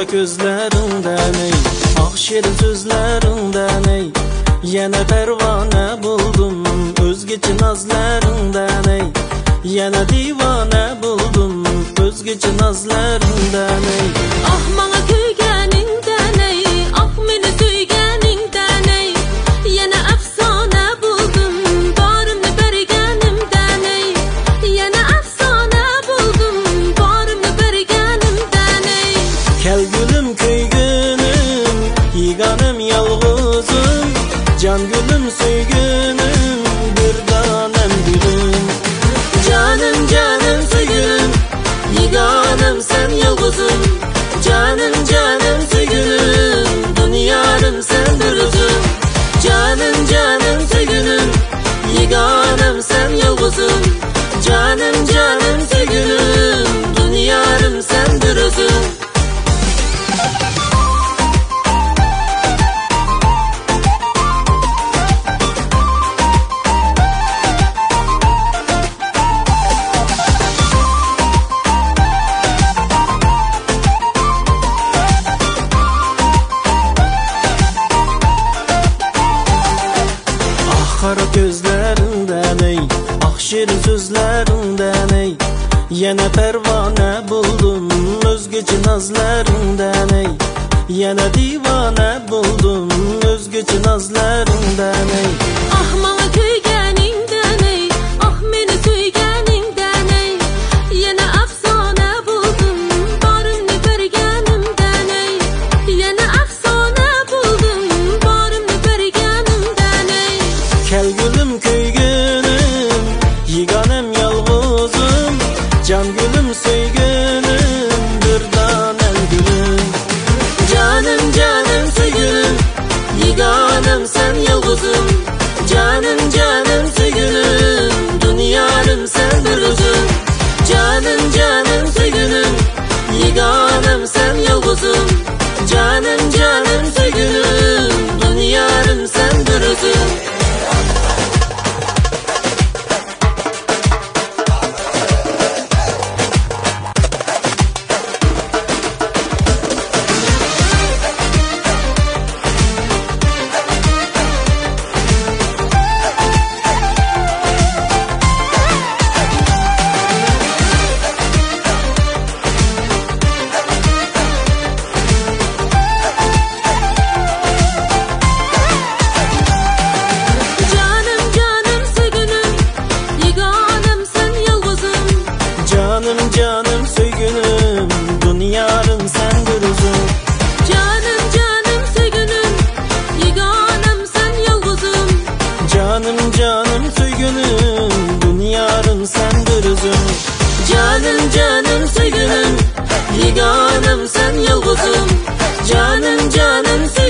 qara ko'zlaringdan ey oq shirin so'zlaringdan ey yana parvona bo'ldim o'zgacha nozlaringdan ey yana divona bo'ldim o'zgacha nozlaringdan ey Ah can gülüm söygünüm bir tanem gülüm. Canım canım söygünüm Yiganım sen yalgızım Canım canım söygünüm Ko'zlaringdan ey ah shirin so'zlaringdan ey yana parvona bo'ldim o'zgacha nozlaringdan ey yana divona bo'ldim o'zgacha nozlaringdan ey Ah yandırırsın Canım canım sevgilim. Yeganım sen yolguzum Canım canım sevgilim.